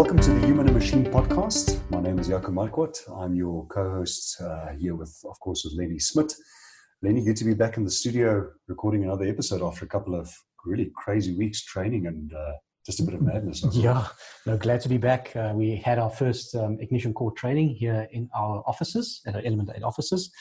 welcome to the Human and Machine podcast. My name is Jaco Marquardt. I'm your co-host uh, here with, of course, with Lenny Smit. Lenny, good to be back in the studio recording another episode after a couple of really crazy weeks training and uh, just a bit of madness. Yeah, no, glad to be back. Uh, we had our first um, ignition core training here in our offices, at our Element 8 offices.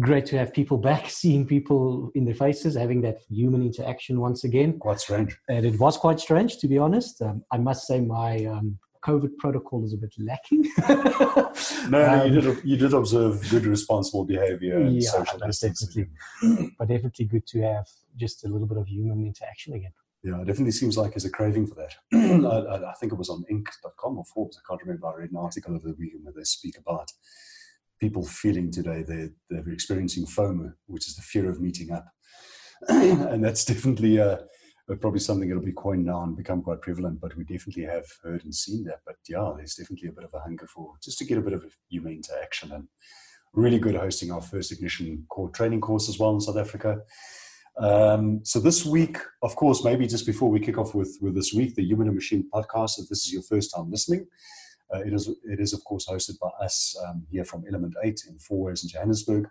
Great to have people back, seeing people in their faces, having that human interaction once again. Quite strange. And it was quite strange, to be honest. Um, I must say, my um, COVID protocol is a bit lacking. no, no, you um, did you did observe good, responsible behavior and yeah, social distancing. Definitely. but definitely good to have just a little bit of human interaction again. Yeah, it definitely seems like there's a craving for that. I, I, think it was on Inc.com or Forbes. I can't remember. I read an article over the weekend where they speak about people feeling today they're, they're experiencing FOMO, which is the fear of meeting up. and that's definitely uh, probably something that'll be coined now and become quite prevalent, but we definitely have heard and seen that. But yeah, there's definitely a bit of a hunger for just to get a bit of a human interaction and really good hosting our first Ignition core training course as well in South Africa. Um, so this week, of course, maybe just before we kick off with, with this week, the Human and Machine podcast, if this is your first time listening, uh, it is, it is of course hosted by us um, here from Element 8 in Fourways in Johannesburg.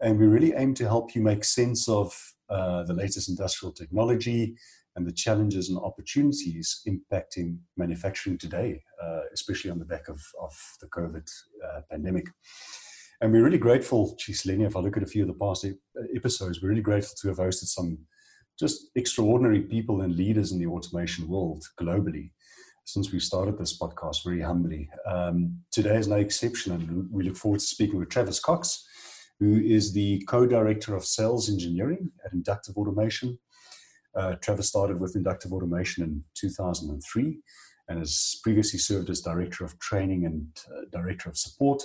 And we really aim to help you make sense of uh, the latest industrial technology and the challenges and opportunities impacting manufacturing today, uh, especially on the back of, of the COVID uh, pandemic. And we're really grateful, Lenny, if I look at a few of the past episodes, we're really grateful to have hosted some just extraordinary people and leaders in the automation world globally since we started this podcast very humbly. Um, today is no exception, and we look forward to speaking with Travis Cox, who is the co director of sales engineering at Inductive Automation. Uh, Travis started with Inductive Automation in 2003 and has previously served as director of training and uh, director of support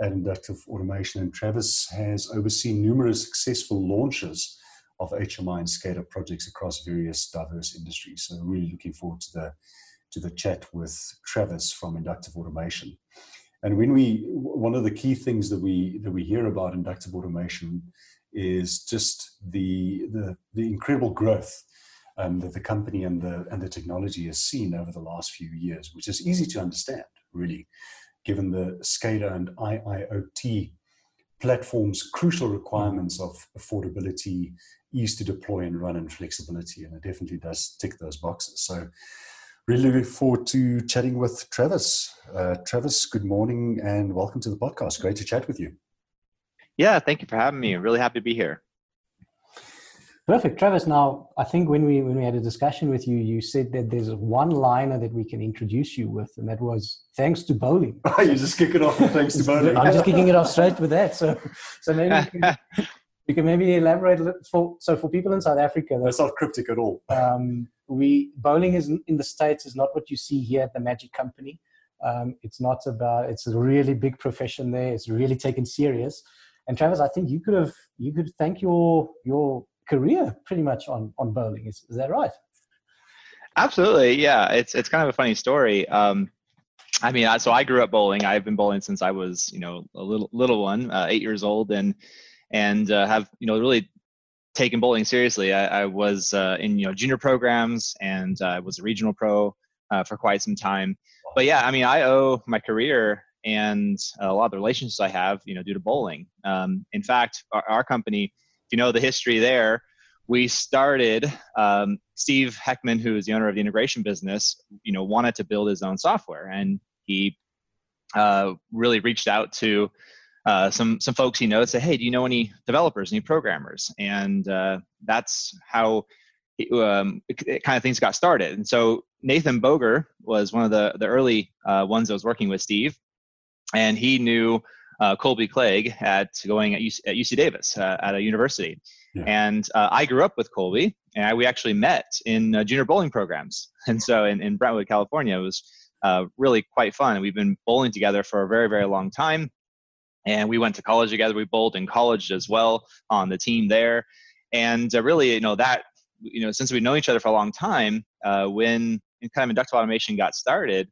at Inductive Automation, and Travis has overseen numerous successful launches of HMI and SCADA projects across various diverse industries. So, really looking forward to the to the chat with Travis from Inductive Automation. And when we, one of the key things that we that we hear about inductive automation is just the the, the incredible growth um, that the company and the and the technology has seen over the last few years, which is easy to understand, really given the SCADA and IIoT platforms' crucial requirements of affordability, ease to deploy and run, and flexibility. And it definitely does tick those boxes. So, really looking forward to chatting with Travis. Uh, Travis, good morning and welcome to the podcast. Great to chat with you. Yeah, thank you for having me. Really happy to be here. Perfect, Travis. Now, I think when we when we had a discussion with you, you said that there's one liner that we can introduce you with, and that was thanks to bowling. you just kick it off thanks to bowling. I'm just kicking it off straight with that. So, so maybe you can, you can maybe elaborate for so for people in South Africa. That's not cryptic at all. Um, we bowling is in the states is not what you see here at the Magic Company. Um, it's not about. It's a really big profession there. It's really taken serious. And Travis, I think you could have you could thank your your career pretty much on on bowling. Is, is that right? Absolutely, yeah. It's it's kind of a funny story. Um, I mean, so I grew up bowling. I've been bowling since I was, you know, a little little one, uh, eight years old, and and uh, have you know really taken bowling seriously. I, I was uh, in you know junior programs and I was a regional pro uh, for quite some time. But yeah, I mean, I owe my career and a lot of the relationships I have, you know, due to bowling. Um, in fact, our, our company if you know the history there, we started. Um, Steve Heckman, who is the owner of the integration business, you know, wanted to build his own software, and he uh, really reached out to uh, some some folks he knows. Say, hey, do you know any developers, any programmers? And uh, that's how it, um, it, it kind of things got started. And so Nathan Boeger was one of the the early uh, ones that was working with Steve, and he knew uh, Colby Clegg at going at UC, at UC Davis uh, at a university. Yeah. And uh, I grew up with Colby, and I, we actually met in uh, junior bowling programs. And so in, in Brentwood, California, it was uh, really quite fun. We've been bowling together for a very, very long time. And we went to college together. We bowled in college as well on the team there. And uh, really, you know, that, you know, since we've known each other for a long time, when kind of inductive automation got started,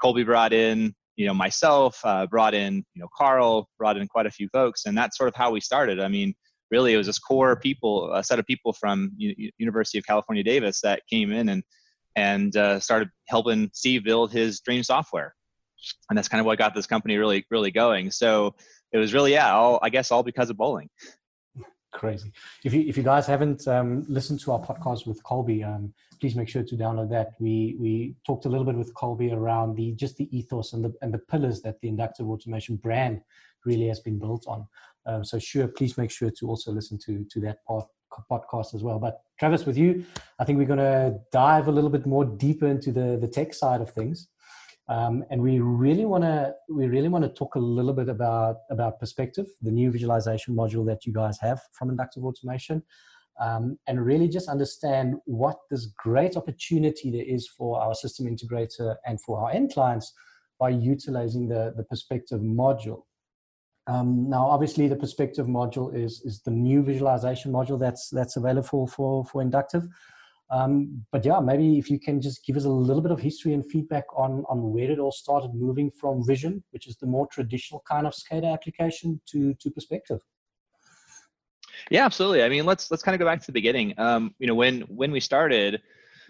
Colby brought in you know myself uh, brought in you know carl brought in quite a few folks and that's sort of how we started i mean really it was this core people a set of people from U- university of california davis that came in and and uh, started helping Steve build his dream software. And that's kind of what got this company really, really going. So it was really, yeah, all, I guess all because of bowling. Crazy. If you, if you guys haven't um, listened to our podcast with Colby, um, please make sure to download that. We, we talked a little bit with Colby around the, just the ethos and the, and the pillars that the inductive automation brand really has been built on. Um, so sure, please make sure to also listen to, to that part podcast as well. But Travis, with you, I think we're going to dive a little bit more deeper into the the tech side of things, um, and we really want to we really want to talk a little bit about about perspective, the new visualization module that you guys have from Inductive Automation. Um, and really just understand what this great opportunity there is for our system integrator and for our end clients by utilizing the, the perspective module. Um, now, obviously, the perspective module is is the new visualization module that's that's available for for inductive. Um, but yeah, maybe if you can just give us a little bit of history and feedback on on where it all started moving from Vision, which is the more traditional kind of SCADA application, to to perspective. Yeah, absolutely. I mean, let's let's kind of go back to the beginning. Um, you know, when when we started,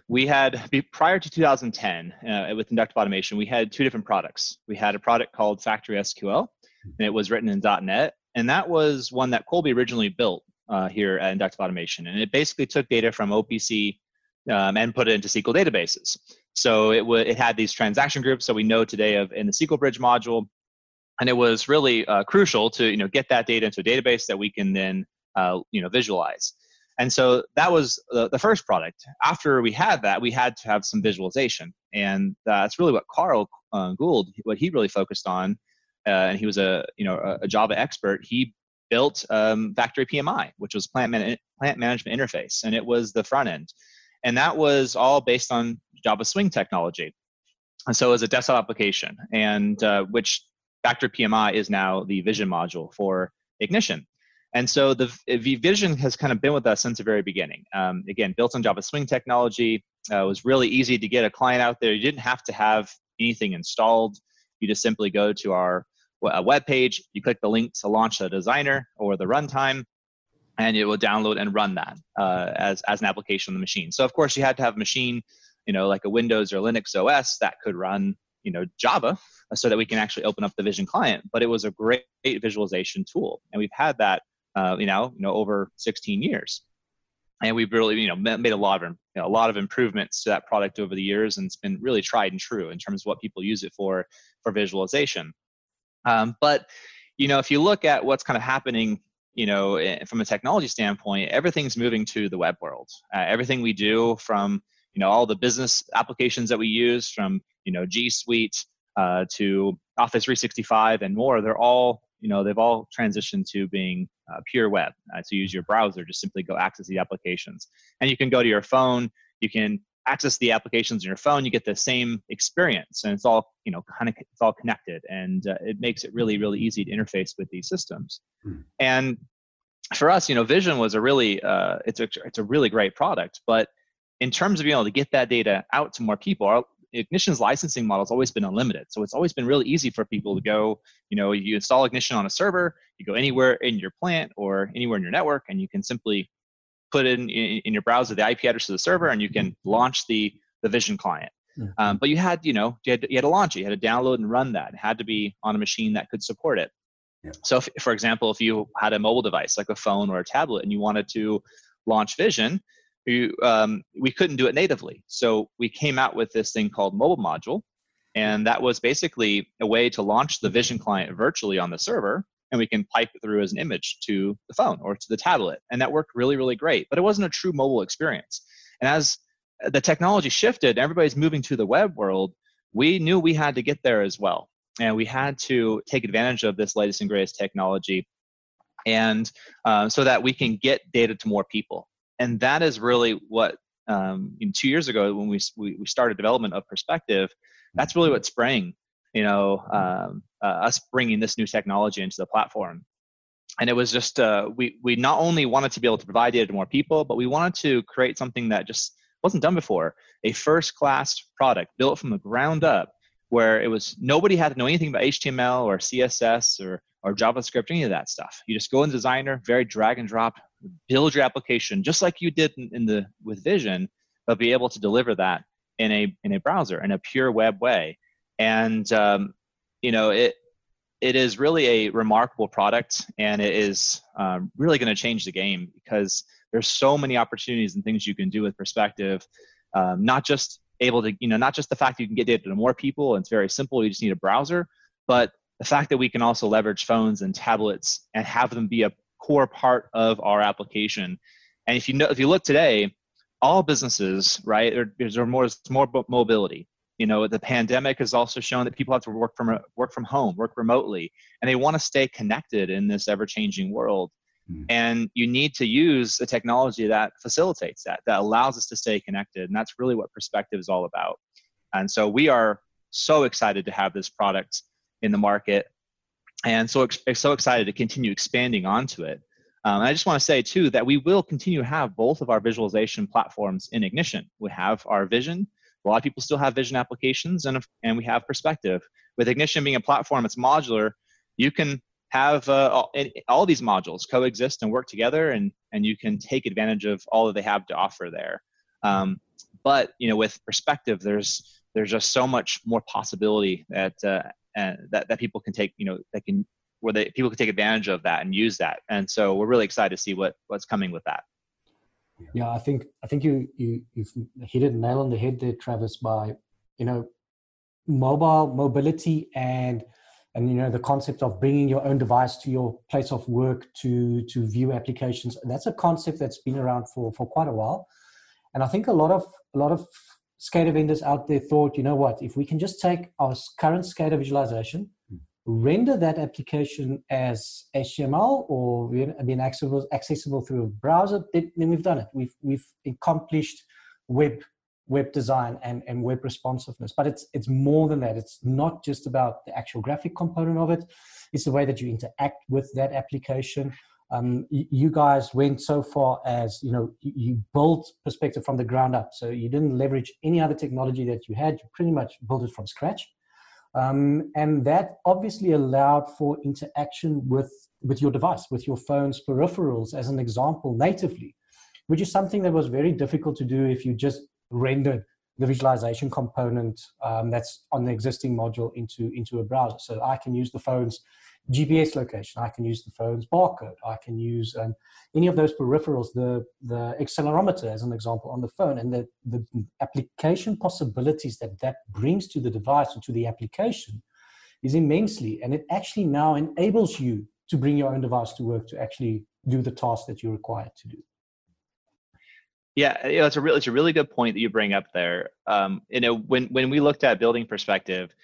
we had prior to 2010 uh, with inductive automation, we had two different products. We had a product called Factory SQL, and it was written in .NET. And that was one that Colby originally built uh, here at Inductive Automation. And it basically took data from OPC um, and put it into SQL databases. So it, it had these transaction groups that we know today of in the SQL Bridge module. And it was really uh, crucial to you know, get that data into a database that we can then uh, you know, visualize. And so that was the, the first product. After we had that, we had to have some visualization. And that's really what Carl uh, Gould, what he really focused on uh, and he was a you know a, a Java expert. He built um, Factory PMI, which was plant man- plant management interface, and it was the front end, and that was all based on Java Swing technology. And so it was a desktop application, and uh, which Factory PMI is now the Vision module for Ignition. And so the Vision has kind of been with us since the very beginning. Um, again, built on Java Swing technology, uh, was really easy to get a client out there. You didn't have to have anything installed. You just simply go to our a web page, you click the link to launch a designer or the runtime, and it will download and run that uh, as, as an application on the machine. So of course you had to have a machine, you know, like a Windows or Linux OS that could run, you know, Java uh, so that we can actually open up the Vision client. But it was a great visualization tool. And we've had that, uh, you know, you know, over 16 years. And we've really, you know, made a lot of, you know, a lot of improvements to that product over the years, and it's been really tried and true in terms of what people use it for, for visualization. Um, but you know, if you look at what's kind of happening, you know, eh, from a technology standpoint, everything's moving to the web world. Uh, everything we do, from you know all the business applications that we use, from you know G Suite uh, to Office 365 and more, they're all you know they've all transitioned to being uh, pure web. Uh, to use your browser, just simply go access the applications, and you can go to your phone. You can access the applications on your phone, you get the same experience, and it's all you know kind of it's all connected, and uh, it makes it really really easy to interface with these systems. Hmm. And for us, you know, Vision was a really uh, it's a it's a really great product, but in terms of being able to get that data out to more people, our Ignition's licensing model has always been unlimited. So it's always been really easy for people to go, you know, you install Ignition on a server, you go anywhere in your plant or anywhere in your network, and you can simply put in, in, in your browser the IP address of the server, and you can launch the the Vision client. Mm-hmm. Um, but you had, you know, you had, you had to launch it, you had to download and run that. It had to be on a machine that could support it. Yeah. So, if, for example, if you had a mobile device like a phone or a tablet, and you wanted to launch Vision, you, um, we couldn't do it natively. So we came out with this thing called Mobile Module, and that was basically a way to launch the Vision client virtually on the server and we can pipe it through as an image to the phone or to the tablet. And that worked really, really great. But it wasn't a true mobile experience. And as the technology shifted, everybody's moving to the web world, we knew we had to get there as well. And we had to take advantage of this latest and greatest technology and uh, so that we can get data to more people. And that is really what um, two years ago when we, we started development of perspective, that's really what sprang you know um, uh, us bringing this new technology into the platform. And it was just uh, we we not only wanted to be able to provide data to more people but we wanted to create something that just wasn't done before. A first class product built from the ground up where it was nobody had to know anything about html or css or or javascript any of that stuff. You just go in designer very drag and drop build your application just like you did in, in the with vision but be able to deliver that in a in a browser in a pure web way and um, you know it it is really a remarkable product and it is um, really going to change the game because there's so many opportunities and things you can do with perspective um, not just able to you know not just the fact that you can get data to more people it's very simple you just need a browser but the fact that we can also leverage phones and tablets and have them be a core part of our application. And if you know if you look today all businesses right there's more more mobility you know the pandemic has also shown that people have to work from work from home work remotely and they want to stay connected in this ever changing world mm. and you need to use a technology that facilitates that that allows us to stay connected and that's really what perspective is all about and so we are so excited to have this product in the market and so so excited to continue expanding onto it um, I just want to say too that we will continue to have both of our visualization platforms in Ignition. We have our Vision, a lot of people still have vision applications and, and we have perspective. With Ignition being a platform, it's modular. You can have uh, all, all, these modules coexist and work together and, and you can take advantage of all that they have to offer there. Um, but you know, with perspective, there's there's just so much more possibility that uh, that that people can take. You know, that can where they people can take advantage of that and use that. And so we're really excited to see what what's coming with that. Yeah, I think I think you you you've hit it nail on the head there, Travis. By you know, mobile mobility and and you know the concept of bringing your own device to your place of work to to view applications. That's a concept that's been around for for quite a while, and I think a lot of a lot of SCADA vendors out there thought, you know what, if we can just take our current SCADA visualization render that application as HTML or being accessible, accessible through a browser, then we've done it. We've, we've accomplished web web design and, and web responsiveness. But it's it's more than that. It's not just about the actual graphic component of it. It's the way that you interact with that application. Um, you guys went so far as you know you, you built perspective from the ground up. So you didn't leverage any other technology that you had. You pretty much built it from scratch. Um, and that obviously allowed for interaction with, with your device, with your phone's peripherals, as an example, natively, which is something that was very difficult to do if you just rendered the visualization component um, that's on the existing module into, into a browser. So I can use the phone's GPS location. I can use the phone's barcode. I can use um, any of those peripherals, the, the accelerometer as an example on the phone, and the, the application possibilities that that brings to the device or to the application is immensely. And it actually now enables you to bring your own device to work to actually do the task that you're required to do. Yeah, you know, it's a really it's a really good point that you bring up there. Um, you know, when when we looked at building perspective,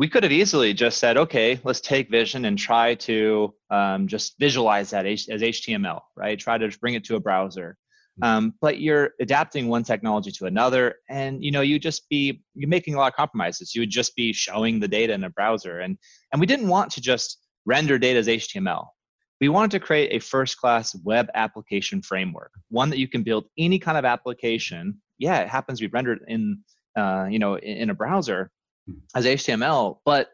we could have easily just said, okay, let's take vision and try to um, just visualize that as HTML, right? Try to bring it to a browser. Mm-hmm. Um, but you're adapting one technology to another, and you know you just be you're making a lot of compromises. You would just be showing the data in a browser, and and we didn't want to just render data as HTML. We wanted to create a first-class web application framework, one that you can build any kind of application. Yeah, it happens to be rendered in uh, you know in, in a browser, as HTML, but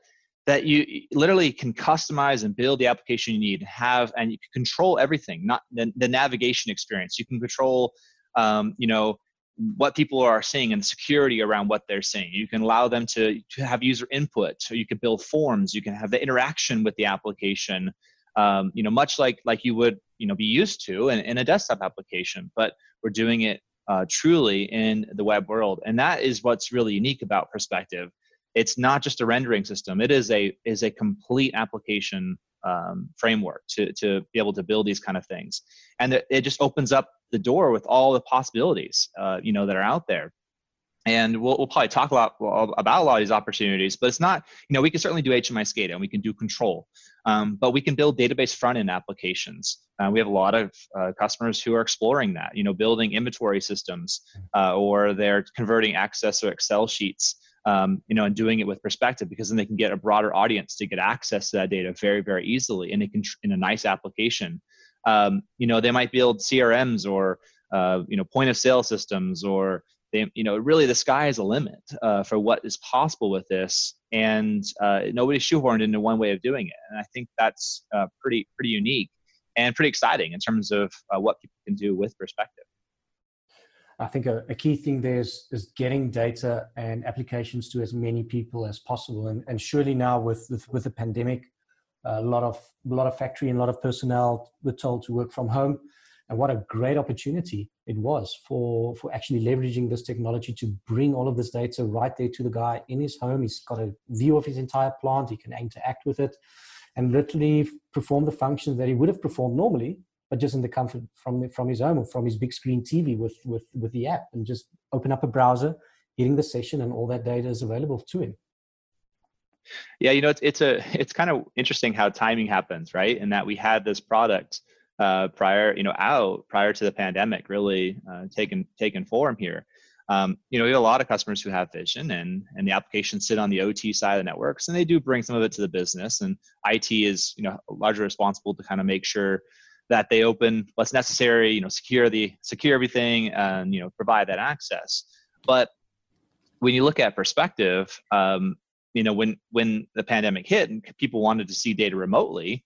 that you literally can customize and build the application you need have and you can control everything not the, the navigation experience. You can control um, you know what people are seeing and security around what they're seeing. You can allow them to, to have user input so you can build forms you can have the interaction with the application um, you know much like like you would you know be used to in, in a desktop application but we're doing it uh, truly in the web world. And that is what's really unique about perspective it's not just a rendering system. It is a is a complete application um, framework to, to be able to build these kind of things. And it, just opens up the door with all the possibilities uh, you know that are out there. And we'll, we'll probably talk a lot about a lot of these opportunities but it's not you know we can certainly do hmi scada and we can do control um, but we can build database front end applications. Uh, we have a lot of uh, customers who are exploring that you know building inventory systems uh, or they're converting access or excel sheets um, you know, and doing it with perspective because then they can get a broader audience to get access to that data very, very easily and it can in a nice application. Um, you know, they might build CRMs or uh, you know point of sale systems or they, you know, really the sky is a limit uh, for what is possible with this, and uh, nobody's shoehorned into one way of doing it. And I think that's uh, pretty pretty unique and pretty exciting in terms of uh, what people can do with perspective. I think a, a, key thing there is, is getting data and applications to as many people as possible. And, and surely now with, with, with the pandemic, a lot of a lot of factory and a lot of personnel were told to work from home. And what a great opportunity it was for, for actually leveraging this technology to bring all of this data right there to the guy in his home. He's got a view of his entire plant. He can interact with it and literally perform the functions that he would have performed normally but just in the comfort from from his home or from his big screen TV with with with the app, and just open up a browser, hitting the session, and all that data is available to him. Yeah, you know, it's it's a it's kind of interesting how timing happens, right? And that we had this product uh, prior, you know, out prior to the pandemic, really uh, taken taken form here. Um, you know, we have a lot of customers who have vision and and the applications sit on the OT side of the networks, and they do bring some of it to the business. And IT is, you know, largely responsible to kind of make sure that they open what's necessary, you know, secure the secure everything, and you know, provide that access. But when you look at perspective, um, you know, when when the pandemic hit and people wanted to see data remotely,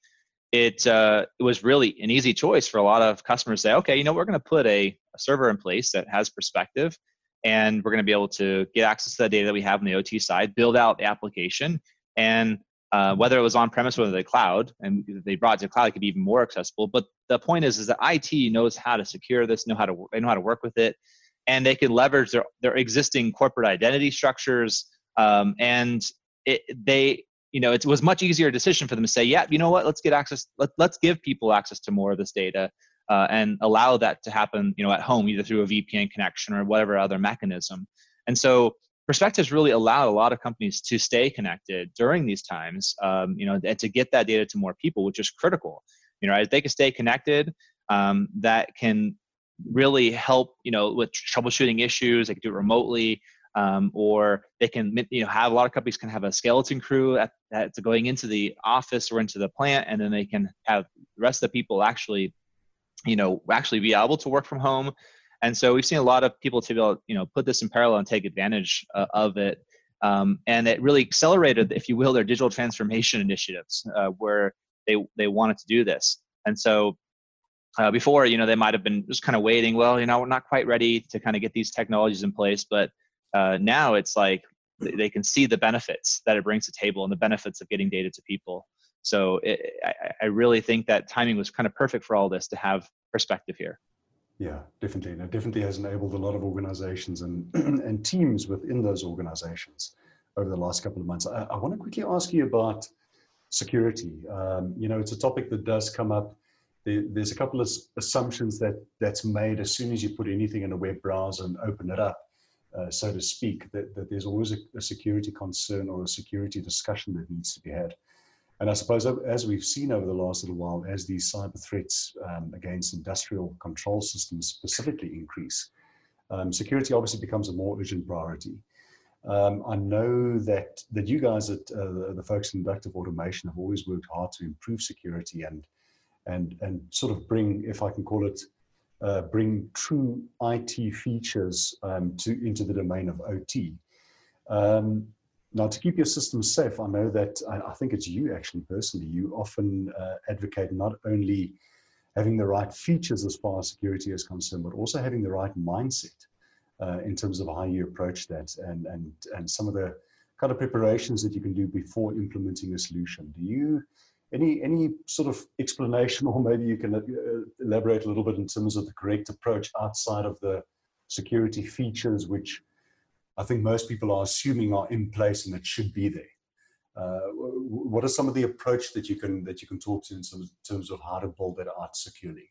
it uh, it was really an easy choice for a lot of customers to say, okay, you know, we're going to put a, a server in place that has perspective, and we're going to be able to get access to the data that we have on the OT side, build out the application, and uh, whether it was on premise or the cloud, and they brought it to the cloud, it could be even more accessible. But the point is, is that IT knows how to secure this, know how to they know how to work with it, and they can leverage their their existing corporate identity structures. Um, and it, they, you know, it was much easier decision for them to say, yeah, you know what, let's get access, let, let's give people access to more of this data. Uh, and allow that to happen, you know, at home, either through a VPN connection or whatever other mechanism. And so Perspectives really allowed a lot of companies to stay connected during these times, um, you know, and to get that data to more people, which is critical. You know, as they can stay connected, um, that can really help, you know, with troubleshooting issues. They can do it remotely, um, or they can, you know, have a lot of companies can have a skeleton crew at, at going into the office or into the plant, and then they can have the rest of the people actually, you know, actually be able to work from home and so we've seen a lot of people to be able, you know, put this in parallel and take advantage uh, of it. Um, and it really accelerated, if you will, their digital transformation initiatives uh, where they they wanted to do this. And so uh, before, you know, they might have been just kind of waiting. Well, you know, we're not quite ready to kind of get these technologies in place, but uh, now it's like they can see the benefits that it brings to table and the benefits of getting data to people. So it, I, I really think that timing was kind of perfect for all this to have perspective here. Yeah, definitely. And it definitely has enabled a lot of organizations and, and teams within those organizations over the last couple of months. I, I want to quickly ask you about security. Um, you know, it's a topic that does come up. There, there's a couple of assumptions that that's made as soon as you put anything in a web browser and open it up, uh, so to speak, that, that there's always a, a security concern or a security discussion that needs to be had. And I suppose as we've seen over the last little while, as these cyber threats um, against industrial control systems specifically increase, um, security obviously becomes a more urgent priority. Um, I know that that you guys at uh, the, the, folks in inductive automation have always worked hard to improve security and and and sort of bring, if I can call it, uh, bring true IT features um, to into the domain of OT. Um, now, to keep your systems safe, I know that I, I think it's you actually personally. You often uh, advocate not only having the right features as far as security is concerned, but also having the right mindset uh, in terms of how you approach that and, and, and some of the kind of preparations that you can do before implementing a solution. Do you, any, any sort of explanation, or maybe you can uh, elaborate a little bit in terms of the correct approach outside of the security features, which I think most people are assuming are in place and it should be there. Uh, what are some of the approach that you can that you can talk to in terms of how to build that out securely?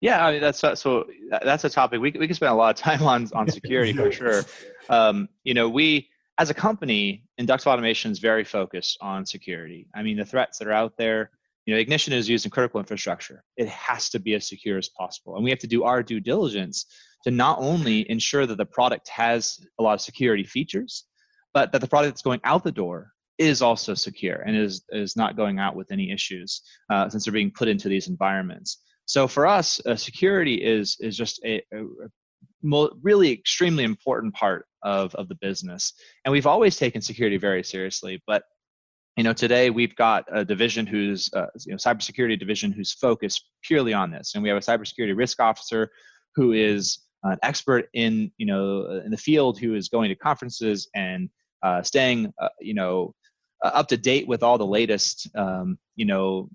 Yeah, I mean that's so that's a topic we we can spend a lot of time on on security for sure. Um, you know, we as a company, Inductive Automation is very focused on security. I mean, the threats that are out there. You know, ignition is used in critical infrastructure. It has to be as secure as possible, and we have to do our due diligence to not only ensure that the product has a lot of security features, but that the product that's going out the door is also secure and is, is not going out with any issues uh, since they're being put into these environments. So for us, uh, security is, is just a, a, a really extremely important part of, of the business. And we've always taken security very seriously, but you know today we've got a division who's uh, you know cybersecurity division who's focused purely on this and we have a cybersecurity risk officer who is an expert in you know in the field who is going to conferences and uh, staying uh, you know uh, up to date with all the latest um, you know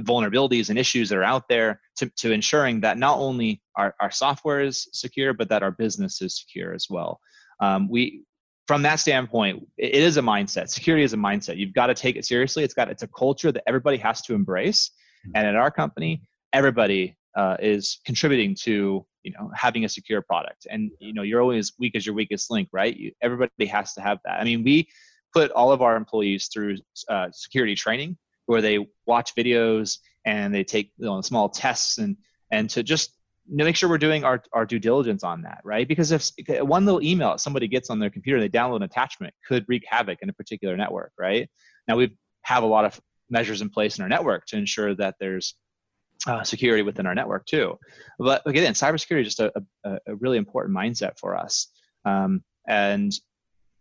vulnerabilities and issues that are out there to, to ensuring that not only our, our software is secure but that our business is secure as well. Um, we from that standpoint it is a mindset. Security is a mindset. You've got to take it seriously. It's got it's a culture that everybody has to embrace. Hmm. and at our company everybody uh, is contributing to you know having a secure product. And you know you're always weak as your weakest link right? You, everybody has to have that. I mean we put all of our employees through uh, security training where they watch videos and they take you know, small tests and and to just make sure we're doing our, our due diligence on that right? Because if one little email somebody gets on their computer they download an attachment could wreak havoc in a particular network right? Now we have a lot of measures in place in our network to ensure that there's uh, security within our network too. But again, cybersecurity is just a, a, a really important mindset for us, um, and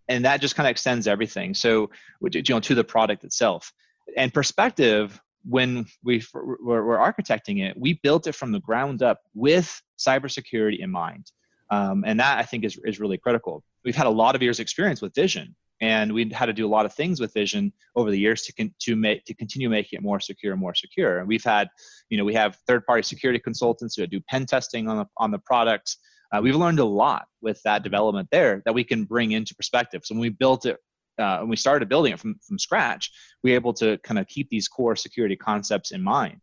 and that just kind of extends everything. So you know to the product itself and perspective. When we were, were architecting it, we built it from the ground up with cybersecurity in mind, um, and that I think is is really critical. We've had a lot of years' experience with Vision, and we had to do a lot of things with vision over the years to con- to make to continue making it more secure and more secure. And we've had you know we have third party security consultants who do pen testing on the on the products. Uh, we've learned a lot with that development there that we can bring into perspective. So when we built it uh, when we started building it from, from scratch we were able to kind of keep these core security concepts in mind.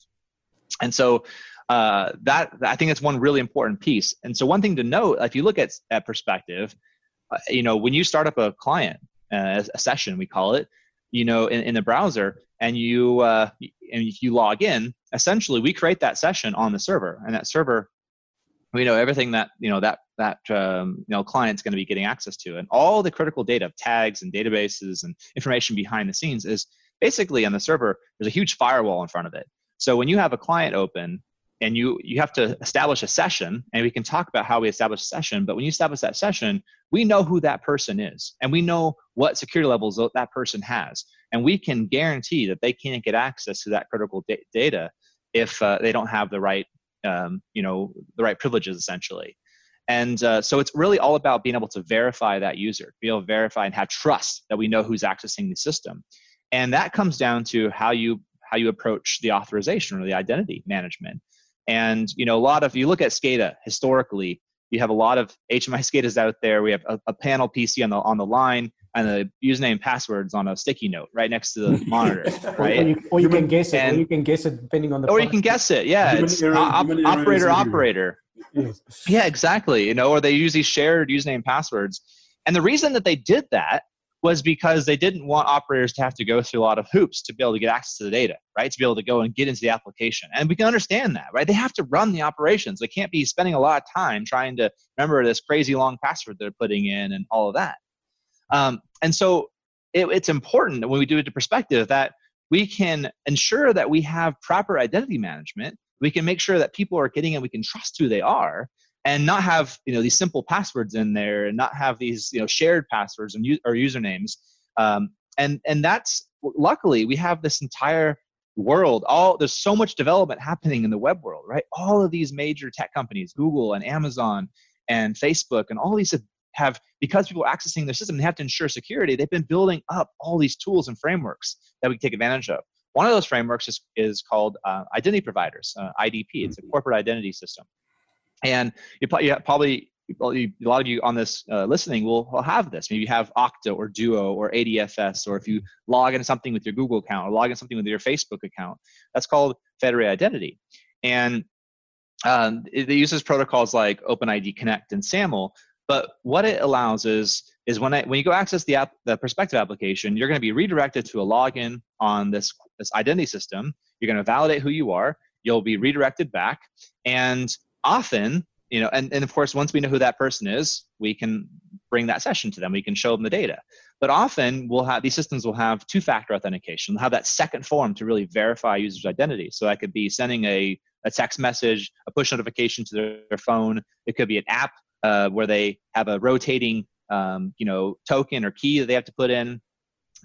And so uh, that i think that's one really important piece. And so one thing to note if you look at, at perspective uh, you know when you start up a client uh, a session we call it you know in, in the browser and you uh, and you log in essentially we create that session on the server and that server we know everything that you know that that um, you know client's going to be getting access to and all the critical data tags and databases and information behind the scenes is basically on the server there's a huge firewall in front of it. So when you have a client open and you you have to establish a session and we can talk about how we establish a session but when you establish that session we know who that person is and we know what security levels that person has and we can guarantee that they can't get access to that critical da- data if uh, they don't have the right um, you know the right privileges essentially. And uh, so it's really all about being able to verify that user be able to verify and have trust that we know who's accessing the system. And that comes down to how you how you approach the authorization or the identity management and you know, a lot of you look at SCADA historically, you have a lot of HMI SCADAs out there. We have a, a, panel PC on the on the line and the username and passwords on a sticky note right next to the monitor, right? or, you, or you can guess it. And, or you can guess it depending on the. Or you can guess it. Yeah, human it's error, op, operator operator. Yes. Yeah, exactly. You know, or they use these shared username passwords, and the reason that they did that was because they didn't want operators to have to go through a lot of hoops to be able to get access to the data, right? To be able to go and get into the application. And we can understand that, right? They have to run the operations. They can't be spending a lot of time trying to remember this crazy long password they're putting in and all of that. Um, and so it, it's important when we do it to perspective that we can ensure that we have proper identity management. We can make sure that people are getting it. We can trust who they are and not have you know these simple passwords in there and not have these you know shared passwords and or usernames. Um, and and that's luckily we have this entire world. All there's so much development happening in the web world right? All of these major tech companies google and amazon and facebook and all these have, have because people are accessing their system they have to ensure security they've been building up all these tools and frameworks that we can take advantage of. One of those frameworks is, is called uh, identity providers uh, idp it's a corporate identity system and you probably a lot of you on this uh, listening will, will have this. Maybe you have Okta or Duo or ADFS, or if you log into something with your Google account or log in something with your Facebook account, that's called federated identity. And um, it, it, uses protocols like OpenID Connect and SAML. But what it allows is is when I, when you go access the app, the Perspective application, you're going to be redirected to a login on this this identity system. You're going to validate who you are. You'll be redirected back, and often you know and, and of course once we know who that person is we can bring that session to them. We can show them the data. But often we'll have these systems will have two factor authentication. They'll have that second form to really verify user's identity. So that could be sending a, a text message a push notification to their, their phone. It could be an app uh, where they have a rotating um, you know token or key that they have to put in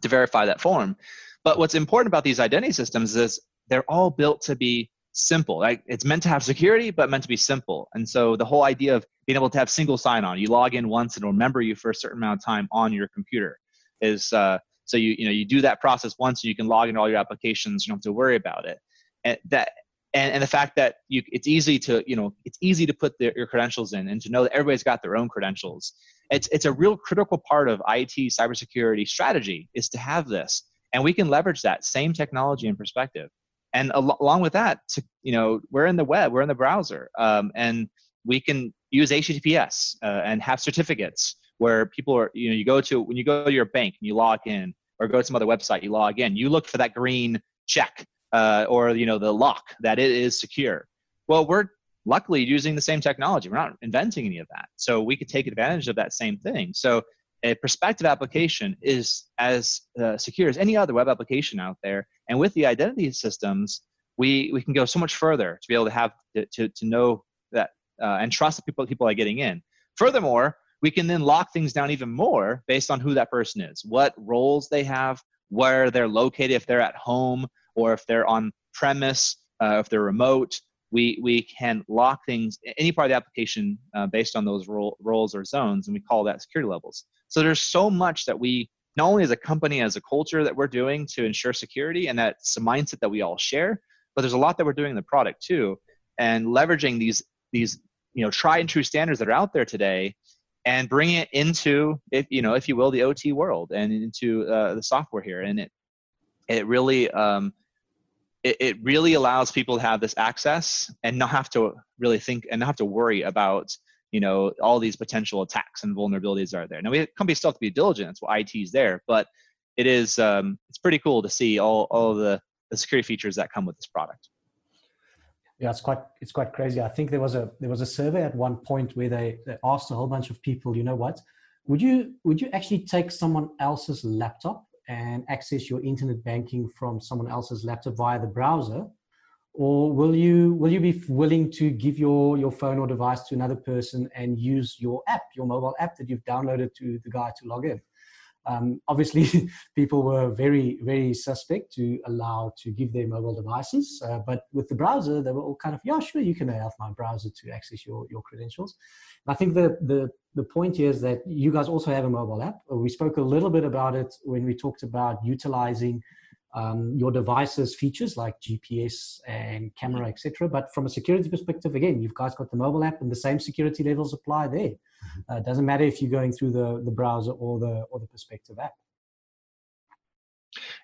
to verify that form. But what's important about these identity systems is they're all built to be simple. Like it's meant to have security, but meant to be simple. And so the whole idea of being able to have single sign-on. You log in once and remember you for a certain amount of time on your computer. Is uh, so you you know you do that process once and you can log in all your applications. You don't have to worry about it. And that and, and the fact that you it's easy to you know it's easy to put your credentials in and to know that everybody's got their own credentials. It's it's a real critical part of IT cybersecurity strategy is to have this, and we can leverage that same technology and perspective. And al- along with that, to, you know, we're in the web, we're in the browser, um, and we can use HTTPS uh, and have certificates where people are, you know, you go to when you go to your bank and you log in, or go to some other website, you log in, you look for that green check uh, or you know the lock that it is secure. Well, we're luckily using the same technology. We're not inventing any of that, so we could take advantage of that same thing. So a Perspective application is as uh, secure as any other web application out there, and with the identity systems, we we can go so much further to be able to have to to, to know that uh, and trust the people people are getting in. Furthermore, we can then lock things down even more based on who that person is, what roles they have, where they're located, if they're at home or if they're on premise, uh, if they're remote. We, we can lock things, any part of the application uh, based on those role, roles or zones, and we call that security levels. So there's so much that we, not only as a company, as a culture that we're doing to ensure security, and that's a mindset that we all share, but there's a lot that we're doing in the product too, and leveraging these these you know tried and true standards that are out there today and bring it into if you know if you will the ot world and into uh, the software here and it it really um, it, it really allows people to have this access and not have to really think and not have to worry about you know all these potential attacks and vulnerabilities are there. Now we companies still have to be diligent. That's why it is there. But it is um, it's pretty cool to see all all the the security features that come with this product. Yeah, it's quite it's quite crazy. I think there was a there was a survey at one point where they, they asked a whole bunch of people, you know what, would you would you actually take someone else's laptop and access your internet banking from someone else's laptop via the browser, or will you will you be willing to give your your phone or device to another person and use your app, your mobile app that you've downloaded to the guy to log in? Um, obviously, people were very, very suspect to allow to give their mobile devices. Uh, but with the browser, they were all kind of, yeah, sure, you can have my browser to access your, your credentials. And I think the, the, the point here is that you guys also have a mobile app. Uh, we spoke a little bit about it when we talked about utilizing um, your device's features like GPS and camera, etc. But from a security perspective, again, you've guys got the mobile app, and the same security levels apply there. Uh, it doesn't matter if you're going through the, the browser or the or the Perspective app.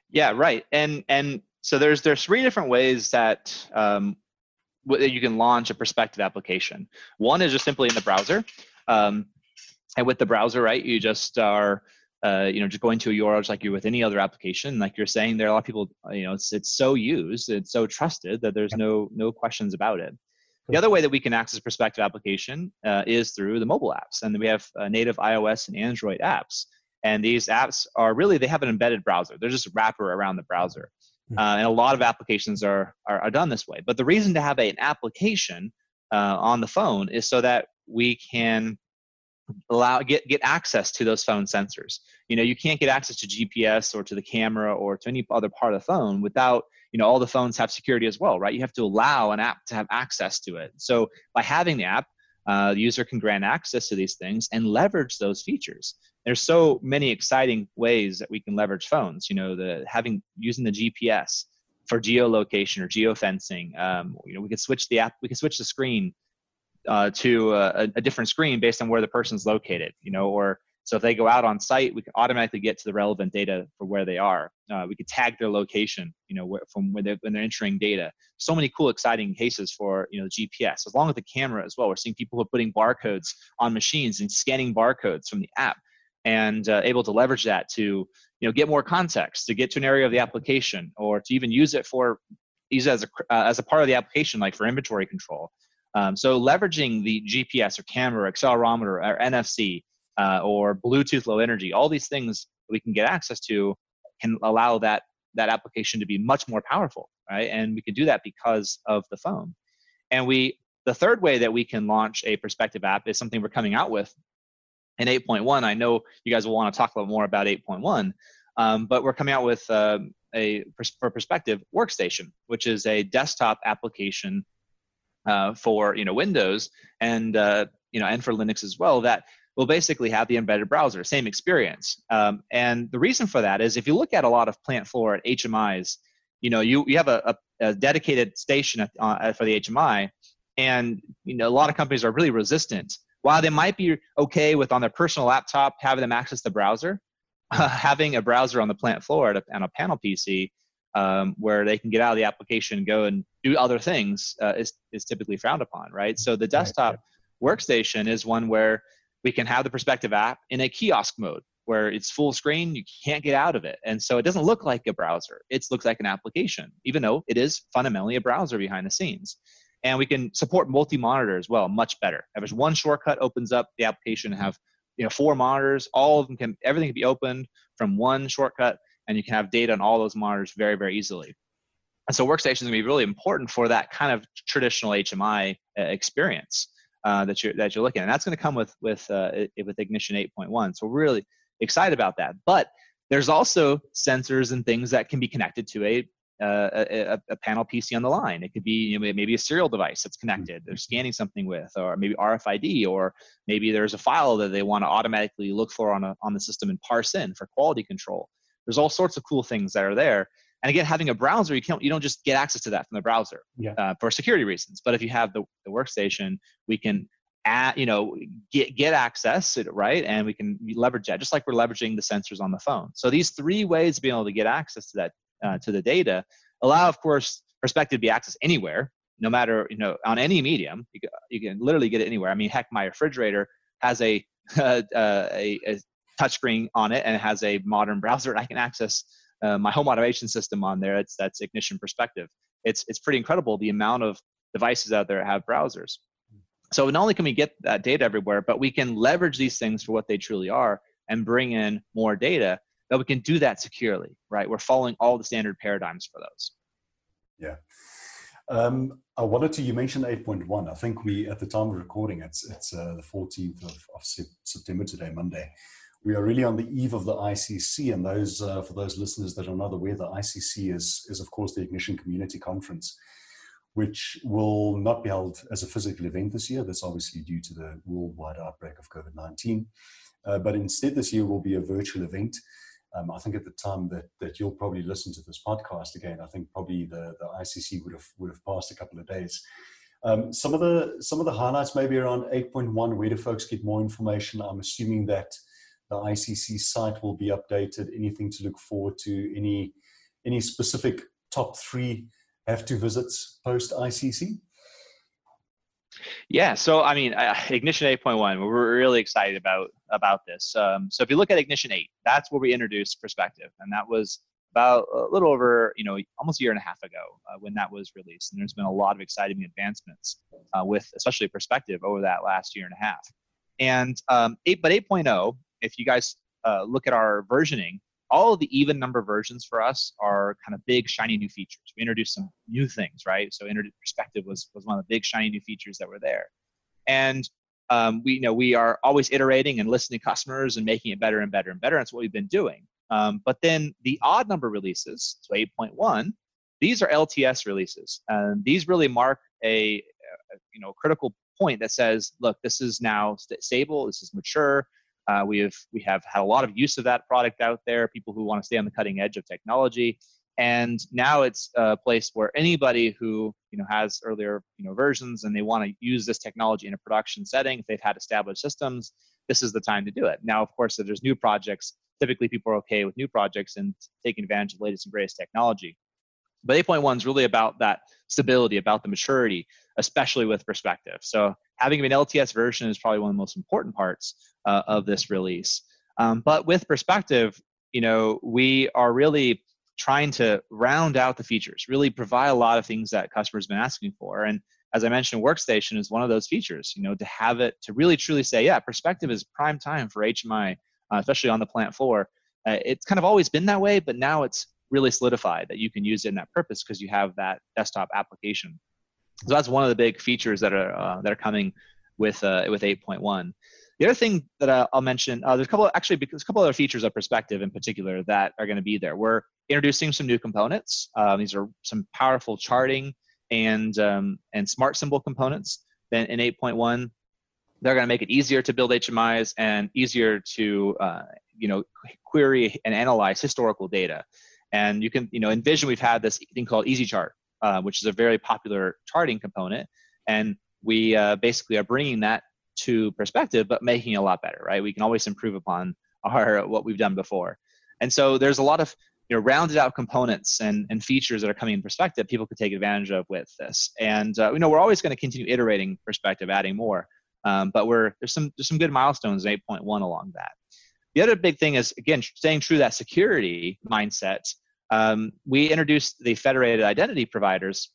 Yeah, right. And and so there's there's three different ways that um, you can launch a Perspective application. One is just simply in the browser, um, and with the browser, right, you just are. Uh, you know, just going to a URL just like you're with any other application. Like you're saying, there are a lot of people. You know, it's it's so used, it's so trusted that there's no no questions about it. The other way that we can access Perspective application uh, is through the mobile apps, and we have uh, native iOS and Android apps. And these apps are really they have an embedded browser. They're just a wrapper around the browser, hmm. uh, and a lot of applications are, are, are done this way. But the reason to have a, an application uh, on the phone is so that we can allow get get access to those phone sensors. You know, you can't get access to GPS or to the camera or to any other part of the phone without you know all the phones have security as well right? You have to allow an app to have access to it. So by having the app uh, the user can grant access to these things and leverage those features. There's so many exciting ways that we can leverage phones you know the having using the gps for geolocation or geofencing um, you know we could switch the app we could switch the screen uh, to a, a, different screen based on where the person's located you know or so if they go out on site, we can automatically get to the relevant data for where they are. Uh, we could tag their location, you know, from when they're, when they're entering data. So many cool, exciting cases for you know GPS. As long as the camera as well, we're seeing people who are putting barcodes on machines and scanning barcodes from the app, and uh, able to leverage that to you know get more context, to get to an area of the application, or to even use it for use it as a uh, as a part of the application, like for inventory control. Um, so leveraging the GPS or camera, or accelerometer, or NFC uh, or Bluetooth low energy, all these things we can get access to can allow that that application to be much more powerful, right? And we can do that because of the phone. And we the third way that we can launch a Perspective app is something we're coming out with in 8.1. I know you guys will want to talk a little more about 8.1, um, but we're coming out with um, a for Perspective workstation, which is a desktop application uh, for you know Windows, and uh, you know, and for Linux as well, that will basically have the embedded browser, same experience. Um, and the reason for that is if you look at a lot of plant floor at HMIs, you know, you, you have a, a, a dedicated station at, uh, for the HMI, and you know, a lot of companies are really resistant. While they might be okay with on their personal laptop having them access the browser, having a browser on the plant floor and a panel PC um, where they can get out of the application and go and do other things uh, is, is typically frowned upon, right? So the desktop right, workstation is one where we can have the perspective app in a kiosk mode where it's full screen, you can't get out of it. And so it doesn't look like a browser, it looks like an application, even though it is fundamentally a browser behind the scenes. And we can support multi-monitor as well, much better. If there's one shortcut opens up the application have you know four monitors, all of them can everything can be opened from one shortcut, and you can have data on all those monitors very, very easily. And so workstations to be really important for that kind of traditional HMI uh, experience uh, that you're that you're looking at. And that's going to come with with uh, with Ignition 8.1. So we're really excited about that. But there's also sensors and things that can be connected to a uh, a, a, panel PC on the line. It could be you know, maybe a serial device that's connected. They're scanning something with, or maybe RFID, or maybe there's a file that they want to automatically look for on a, on the system and parse in for quality control. There's all sorts of cool things that are there. And again, having a browser, you can't you don't just get access to that from the browser yeah. uh, for security reasons. But if you have the, the workstation, we can add, you know, get get access, right? And we can leverage that just like we're leveraging the sensors on the phone. So these three ways of being able to get access to that uh, to the data allow, of course, perspective to be accessed anywhere, no matter you know on any medium. You can, you can literally get it anywhere. I mean, heck, my refrigerator has a uh, a, a touchscreen on it and it has a modern browser and I can access uh, my home automation system on there. It's that's Ignition Perspective. It's it's pretty incredible the amount of devices out there have browsers. So not only can we get that data everywhere, but we can leverage these things for what they truly are and bring in more data. That we can do that securely, right? We're following all the standard paradigms for those. Yeah. Um, I wanted to, you mentioned 8.1. I think we, at the time of recording, it's, it's uh, the 14th of, of September today, Monday we are really on the eve of the ICC, and those uh, for those listeners that are not aware, the ICC is is of course the Ignition Community Conference, which will not be held as a physical event this year. That's obviously due to the worldwide outbreak of COVID nineteen, uh, but instead this year will be a virtual event. Um, I think at the time that, that you'll probably listen to this podcast again, I think probably the, the ICC would have would have passed a couple of days. Um, some of the some of the highlights maybe around 8.1. Where do folks get more information? I'm assuming that the ICC site will be updated. Anything to look forward to? Any any specific top three have to visits post ICC? Yeah, so I mean, uh, Ignition 8.1, we're really excited about about this. Um, so if you look at Ignition 8, that's where we introduced Perspective, and that was about a little over, you know, almost a year and a half ago uh, when that was released. And there's been a lot of exciting advancements uh, with, especially Perspective, over that last year and a half. And um, 8, but 8.0 if you guys uh, look at our versioning, all of the even number versions for us are kind of big shiny new features. We introduced some new things, right? So perspective was was one of the big shiny new features that were there, and um, we you know we are always iterating and listening to customers and making it better and better and better. That's what we've been doing. Um, but then the odd number releases, so 8.1, these are LTS releases, and these really mark a, a you know critical point that says, look, this is now st- stable, this is mature, uh, we have we have had a lot of use of that product out there. People who want to stay on the cutting edge of technology, and now it's a place where anybody who you know has earlier you know versions and they want to use this technology in a production setting, if they've had established systems, this is the time to do it. Now, of course, if there's new projects, typically people are okay with new projects and taking advantage of the latest and greatest technology. But 8.1 is really about that stability, about the maturity, especially with perspective. So having an LTS version is probably one of the most important parts uh, of this release. Um, but with perspective, you know, we are really trying to round out the features, really provide a lot of things that customers have been asking for. And as I mentioned, Workstation is one of those features, you know, to have it, to really truly say, yeah, perspective is prime time for HMI, uh, especially on the plant floor. Uh, it's kind of always been that way, but now it's really solidified that you can use it in that purpose because you have that desktop application. So that's one of the big features that are uh, that are coming with uh, with 8.1. The other thing that I'll mention, uh, there's a couple, actually, there's a couple other features of Perspective in particular that are going to be there. We're introducing some new components. Um, these are some powerful charting and um, and smart symbol components Then in 8.1. they're going to make it easier to build HMIs and easier to uh, you know query and analyze historical data. And you can you know envision we've had this thing called Easy Chart, uh, which is a very popular charting component, and we uh, basically are bringing that to perspective, but making it a lot better. Right? We can always improve upon our what we've done before. And so there's a lot of you know rounded out components and, and features that are coming in perspective people could take advantage of with this and uh, you know we're always going to continue iterating perspective adding more um, but we're there's some there's some good milestones in 8.1 along that the other big thing is again staying true to that security mindset um, we introduced the federated identity providers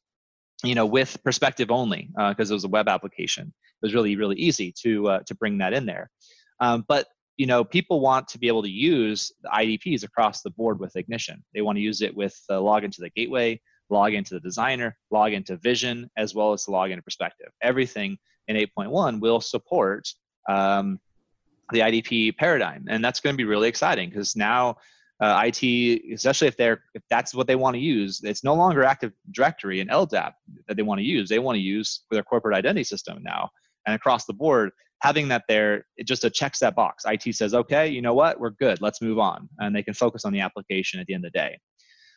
you know with perspective only because uh, it was a web application it was really really easy to uh, to bring that in there um, but you know, people want to be able to use the IDPs across the board with Ignition. They want to use it with the login to the gateway, log into the designer, log into Vision, as well as log into Perspective. Everything in 8.1 will support um, the IDP paradigm, and that's going to be really exciting because now uh, IT, especially if they're if that's what they want to use, it's no longer Active Directory and LDAP that they want to use. They want to use their corporate identity system now, and across the board, having that there, it just checks that box. IT says, okay, you know what, we're good, let's move on. And they can focus on the application at the end of the day.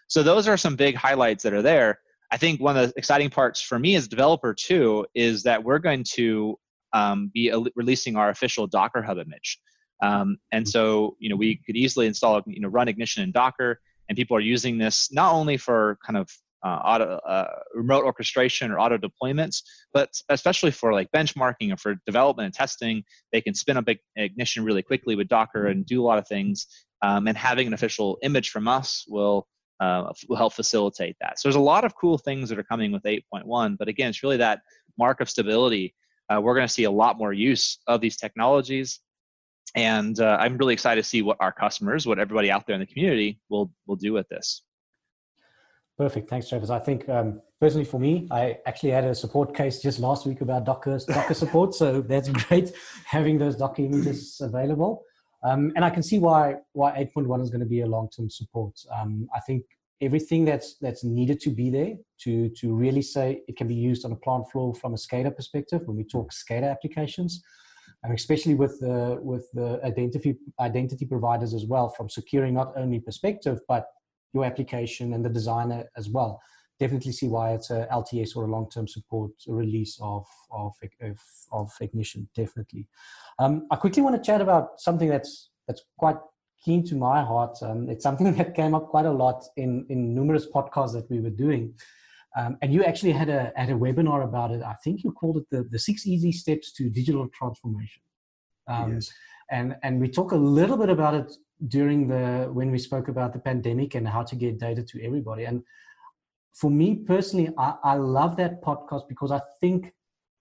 So those are some big highlights that are there. I think one of the exciting parts for me as a developer too is that we're going to um, be releasing our official Docker Hub image. Um, and so, you know, we could easily install, you know, run Ignition in Docker, and people are using this not only for kind of uh, auto, uh, remote orchestration or auto deployments, but especially for like benchmarking or for development and testing, they can spin up ignition really quickly with Docker and do a lot of things. Um, and having an official image from us will uh, will help facilitate that. So there's a lot of cool things that are coming with 8.1, but again, it's really that mark of stability. Uh, we're going to see a lot more use of these technologies, and uh, I'm really excited to see what our customers, what everybody out there in the community will will do with this. Perfect. Thanks, Travis. I think um, personally for me, I actually had a support case just last week about Docker, Docker support. So that's great having those Docker images available. Um, and I can see why why 8.1 is going to be a long-term support. Um, I think everything that's that's needed to be there to to really say it can be used on a plant floor from a SCADA perspective when we talk SCADA applications, and especially with the with the identity identity providers as well, from securing not only perspective but your application and the designer as well. Definitely see why it's a LTS or a long-term support release of of of, of Ignition. Definitely. Um, I quickly want to chat about something that's that's quite keen to my heart. Um, it's something that came up quite a lot in in numerous podcasts that we were doing. Um, and you actually had a had a webinar about it. I think you called it the the six easy steps to digital transformation. Um, yes. And and we talk a little bit about it during the when we spoke about the pandemic and how to get data to everybody and for me personally I, I love that podcast because i think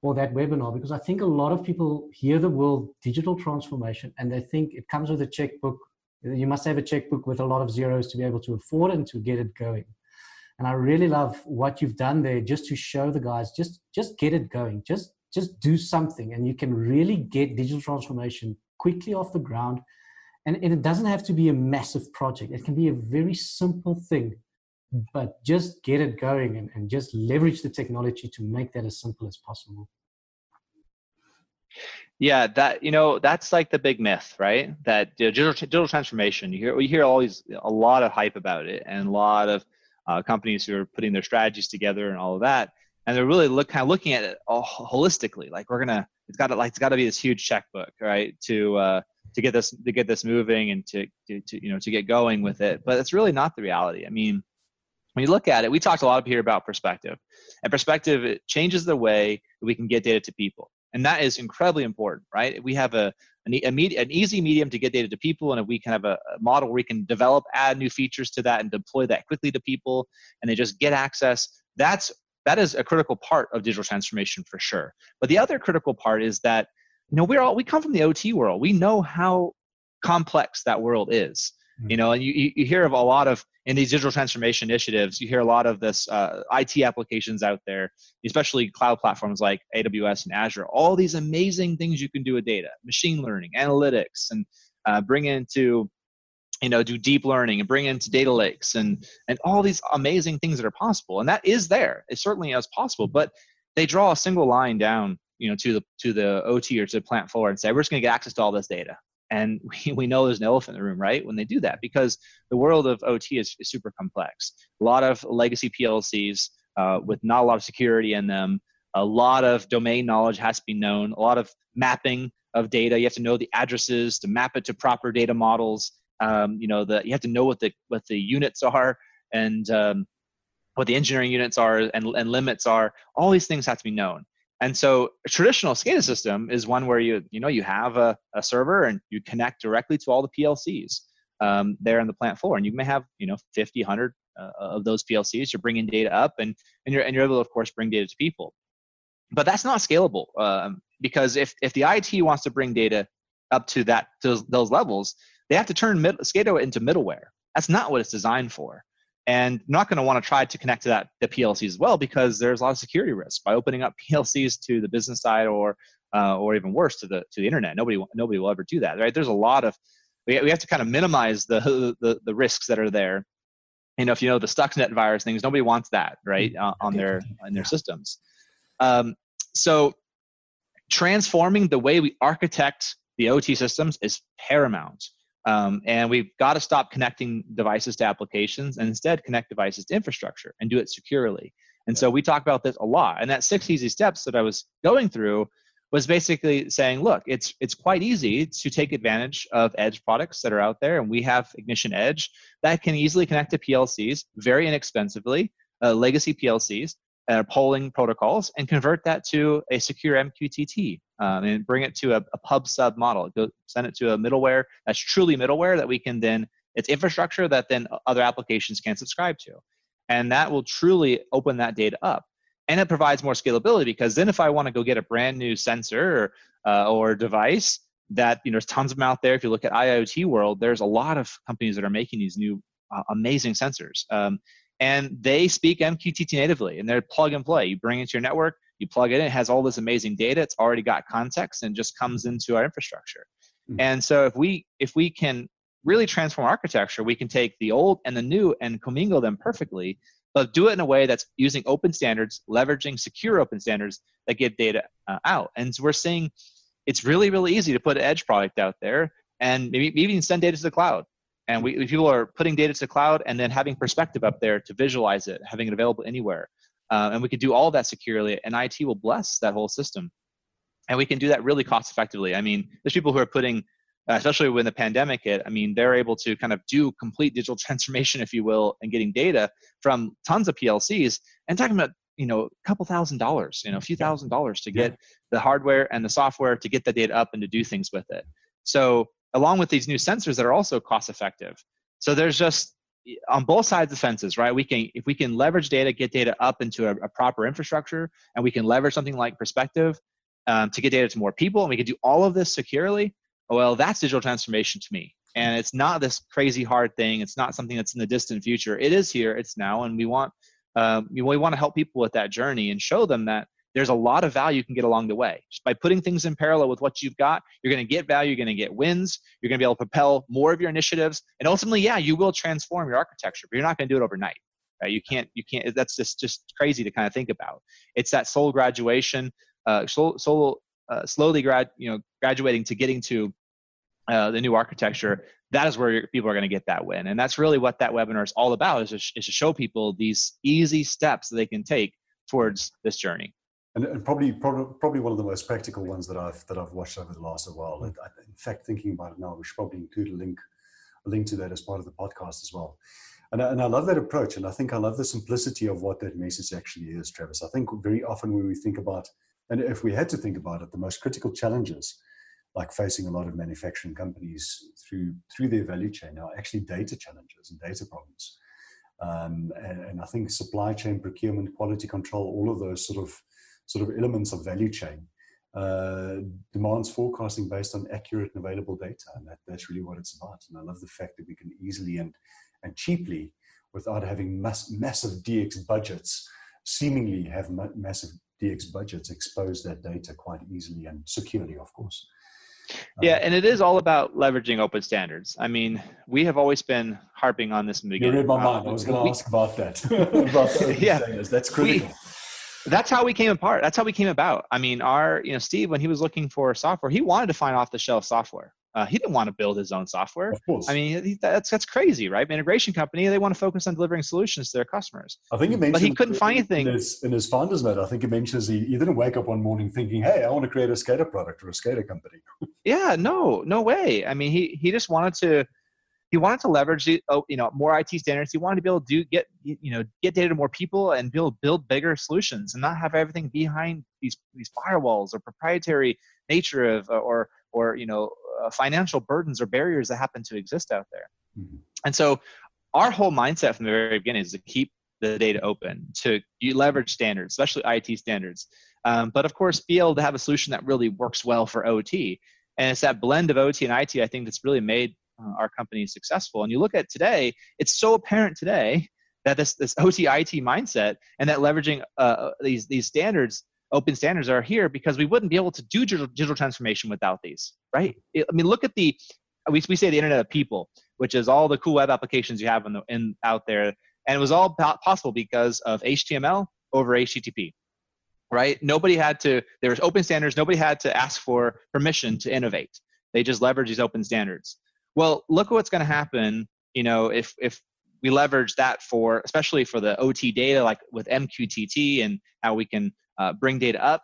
or that webinar because i think a lot of people hear the word digital transformation and they think it comes with a checkbook you must have a checkbook with a lot of zeros to be able to afford and to get it going. And i really love what you've done there just to show the guys just just get it going. Just just do something and you can really get digital transformation quickly off the ground. And, and it doesn't have to be a massive project. It can be a very simple thing but just get it going and, and just leverage the technology to make that as simple as possible yeah that you know that's like the big myth right? That digital, digital transformation you hear we hear always a lot of hype about it and a lot of uh, companies who are putting their strategies together and all of that. And they're really look kind of looking at it all holistically like we're gonna it's got to like it's got to be this huge checkbook right to uh, to get this to get this moving and to, to, to you know to get going with it. But it's really not the reality. I mean when you look at it we talked a lot here about perspective and perspective it changes the way we can get data to people and that is incredibly important right? We have a an, med- an easy medium to get data to people and if we can have a, a model where we can develop add new features to that and deploy that quickly to people and they just get access that's that is a critical part of digital transformation for sure. But the other critical part is that you know we're all we come from the ot world. We know how complex that world is. You know and you, you hear of a lot of in these digital transformation initiatives you hear a lot of this uh, it applications out there especially cloud platforms like aws and azure. All these amazing things you can do with data machine learning analytics and uh, bring into you know do deep learning and bring into data lakes and and all these amazing things that are possible. And that is there. It certainly is possible but they draw a single line down you know to the to the ot or to the plant floor and say we're just going to get access to all this data and we, we know there's an elephant in the room right when they do that because the world of ot is, is super complex. A lot of legacy plcs uh, with not a lot of security in them. A lot of domain knowledge has to be known. A lot of mapping of data. You have to know the addresses to map it to proper data models. Um, you know the you have to know what the what the units are and um, what the engineering units are and, and limits are. All these things have to be known and so a traditional SCADA system is one where you you know you have a, a server and you connect directly to all the PLCs um, there on the plant floor, and you may have you know 50, 100 uh, of those PLCs. You're bringing data up, and and you're and you're able to of course bring data to people. But that's not scalable um, because if if the IT wants to bring data up to that to those levels, they have to turn mid- SCADA into middleware. That's not what it's designed for and not going to want to try to connect to that the PLCs as well because there's a lot of security risk by opening up PLCs to the business side or uh, or even worse to the to the internet. Nobody nobody will ever do that, right? There's a lot of we, we have to kind of minimize the, the the risks that are there. You know, if you know the Stuxnet virus things, nobody wants that, right, mm-hmm. uh, on their on their systems. Um, so transforming the way we architect the OT systems is paramount. Um, and we've got to stop connecting devices to applications and instead connect devices to infrastructure and do it securely. And so we talk about this a lot. And that six easy steps that I was going through was basically saying, look, it's it's quite easy to take advantage of edge products that are out there, and we have Ignition Edge that can easily connect to PLCs very inexpensively, uh, legacy PLCs, uh, polling protocols and convert that to a secure MQTT um, and bring it to a, a, pub sub model. Go, send it to a middleware that's truly middleware that we can then, it's infrastructure that then other applications can subscribe to. And that will truly open that data up. And it provides more scalability because then if I want to go get a brand new sensor or, uh, or device, that you know there's tons of them out there if you look at iot world there's a lot of companies that are making these new uh, amazing sensors um, and they speak MQTT natively and they're plug and play. You bring it to your network, you plug it in, it has all this amazing data, it's already got context and just comes into our infrastructure. Mm-hmm. And so if we if we can really transform architecture, we can take the old and the new and commingle them perfectly, but do it in a way that's using open standards, leveraging secure open standards that get data uh, out. And so we're seeing it's really, really easy to put an edge product out there and maybe, maybe even send data to the cloud. And we, people are putting data to the cloud and then having perspective up there to visualize it, having it available anywhere. Uh, and we can do all that securely, and IT will bless that whole system. And we can do that really cost effectively. I mean, there's people who are putting, uh, especially when the pandemic hit, I mean, they're able to kind of do complete digital transformation, if you will, and getting data from tons of PLCs and talking about you know a couple thousand dollars you know a few thousand dollars to get yeah. the hardware and the software to get the data up and to do things with it so along with these new sensors that are also cost effective. So there's just on both sides of the fences, right? We can if we can leverage data, get data up into a, a proper infrastructure, and we can leverage something like Perspective um, to get data to more people, and we can do all of this securely. Well, that's digital transformation to me, and it's not this crazy hard thing. It's not something that's in the distant future. It is here. It's now, and we want um, we want to help people with that journey and show them that there's a lot of value you can get along the way. Just by putting things in parallel with what you've got, you're going to get value, you're going to get wins, you're going to be able to propel more of your initiatives, and ultimately, yeah, you will transform your architecture, but you're not going to do it overnight. Right? You can't, you can't. That's just just crazy to kind of think about. It's that soul graduation, uh, soul, soul uh, slowly grad, you know, graduating to getting to uh, the new architecture. That is where people are going to get that win, and that's really what that webinar is all about: is to, is to show people these easy steps that they can take towards this journey and, and probably, probably probably one of the most practical ones that I've that I've watched over the last while. Mm. In fact, thinking about it now, we should probably include a link a link to that as part of the podcast as well. And I, and I love that approach, and I think I love the simplicity of what that message actually is, Travis. I think very often when we think about, and if we had to think about it, the most critical challenges, like facing a lot of manufacturing companies through through their value chain, are actually data challenges and data problems. Um, and, and I think supply chain procurement, quality control, all of those sort of sort of elements of value chain uh, demands forecasting based on accurate and available data. And that, that's really what it's about. And I love the fact that we can easily and, and cheaply, without having mass, massive DX budgets, seemingly have ma- massive DX budgets, expose that data quite easily and securely, of course. Yeah, and it is all about leveraging open standards. I mean, we have always been harping on this in the beginning. You read my mind. I was going to ask about that. about yeah, that's critical. We, that's how we came apart. That's how we came about. I mean, our, you know, Steve, when he was looking for software, he wanted to find off the shelf software. Uh, he didn't want to build his own software. Of course. I mean, he, that's that's crazy, right? An Integration company, they want to focus on delivering solutions to their customers. I think he mentioned, but he couldn't find anything. In his, in his founder's note, I think he mentions he, he didn't wake up one morning thinking, "Hey, I want to create a SCADA product or a SCADA company." yeah, no, no way. I mean, he he just wanted to he wanted to leverage oh, you know more IT standards. He wanted to be able to do get you know get data to more people and build build bigger solutions and not have everything behind these these firewalls or proprietary nature of or or you know uh, financial burdens or barriers that happen to exist out there. Mm-hmm. And so our whole mindset from the very beginning is to keep the data open, to you leverage standards, especially IT standards. Um, but of course, be able to have a solution that really works well for OT. And it's that blend of OT and IT, I think, that's really made uh, our company successful. And you look at today, it's so apparent today that this this OT IT mindset and that leveraging uh, these these standards open standards are here because we wouldn't be able to do digital, digital transformation without these, right? I mean, look at the, we, we say the Internet of People, which is all the cool web applications you have in, the, in out there. And it was all possible because of HTML over HTTP, right? Nobody had to, there was open standards, nobody had to ask for permission to innovate. They just leverage these open standards. Well, look what's going to happen, you know, if, if we leverage that for, especially for the OT data, like with MQTT and how we can uh, bring data up.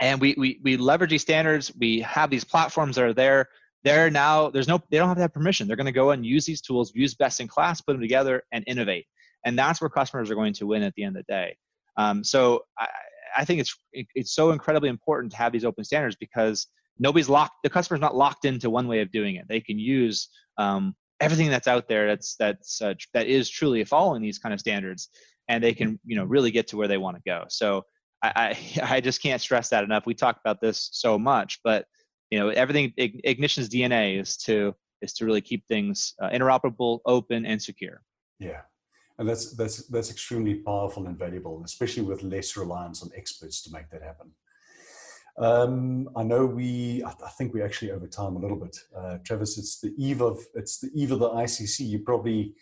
And we, we, we leverage these standards. We have these platforms that are there. They're now, there's no, they don't have to have permission. They're going to go and use these tools, use best in class, put them together and innovate. And that's where customers are going to win at the end of the day. Um, so I, I think it's, it's so incredibly important to have these open standards because nobody's locked, the customer's not locked into one way of doing it. They can use um, everything that's out there that's, that's, uh, that is truly following these kind of standards and they can, you know, really get to where they want to go. So I, I, just can't stress that enough. We talk about this so much, but you know, everything Ignition's DNA is to is to really keep things uh, interoperable, open, and secure. Yeah, and that's that's that's extremely powerful and valuable, especially with less reliance on experts to make that happen. Um, I know we, I, I think we actually over time a little bit. Uh, Travis, it's the eve of it's the eve of the ICC. You're probably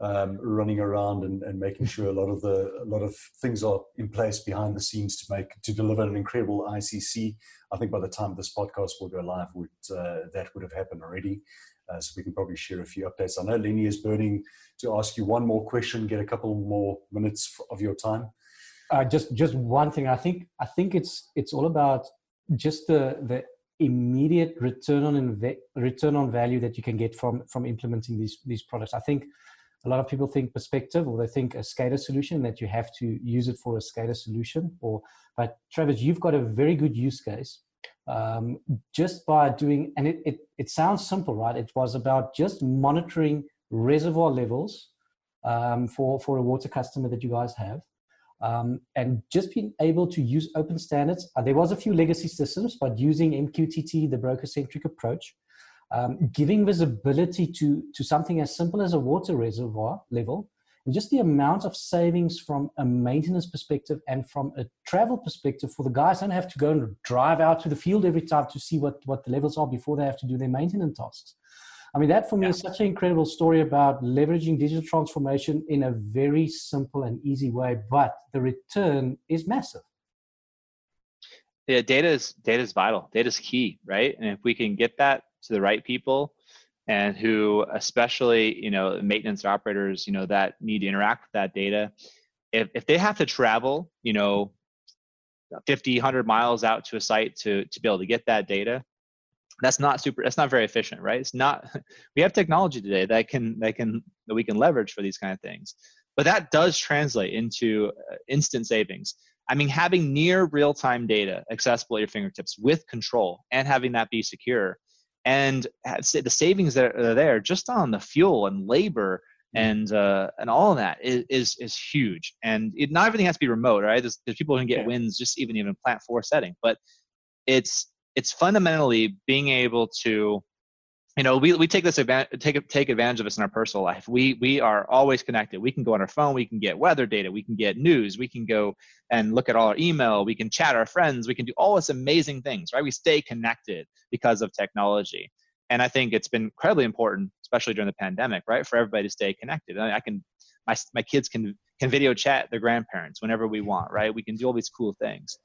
um, running around and, and, making sure a lot of the a lot of things are in place behind the scenes to make to deliver an incredible ICC. I think by the time this podcast will go live, would uh, that would have happened already. Uh, so we can probably share a few updates. I know Lenny is burning to ask you one more question, get a couple more minutes of your time. Uh, just just one thing. I think I think it's it's all about just the the immediate return on inve- return on value that you can get from from implementing these these products. I think a lot of people think perspective or they think a SCADA solution that you have to use it for a SCADA solution. Or, but Travis, you've got a very good use case um, just by doing, and it, it, it sounds simple, right? It was about just monitoring reservoir levels um, for, for a water customer that you guys have. Um, and just being able to use open standards. Uh, there was a few legacy systems, but using MQTT, the broker-centric approach, um, giving visibility to, to something as simple as a water reservoir level and just the amount of savings from a maintenance perspective and from a travel perspective for the guys don't have to go and drive out to the field every time to see what, what the levels are before they have to do their maintenance tasks. I mean, that for me yeah. is such an incredible story about leveraging digital transformation in a very simple and easy way, but the return is massive. Yeah, data is data is vital. Data is key, right? And if we can get that to the right people and who especially you know maintenance operators you know that need to interact with that data if, if they have to travel you know 50 100 miles out to a site to to be able to get that data that's not super that's not very efficient right it's not we have technology today that can that can that we can leverage for these kind of things but that does translate into uh, instant savings i mean having near real time data accessible at your fingertips with control and having that be secure and the savings that are there just on the fuel and labor mm. and uh, and all of that is is, is huge. And it, not everything has to be remote, right? There's, there's people who can get yeah. wins just even even plant four setting, but it's it's fundamentally being able to you know we, we take this advantage take take advantage of this in our personal life. We we are always connected. We can go on our phone we can get weather data we can get news we can go and look at all our email we can chat our friends we can do all this amazing things right? We stay connected because of technology. And i think it's been incredibly important especially during the pandemic right for everybody to stay connected. I, I can my, my kids can can video chat their grandparents whenever we want, right? We can do all these cool things.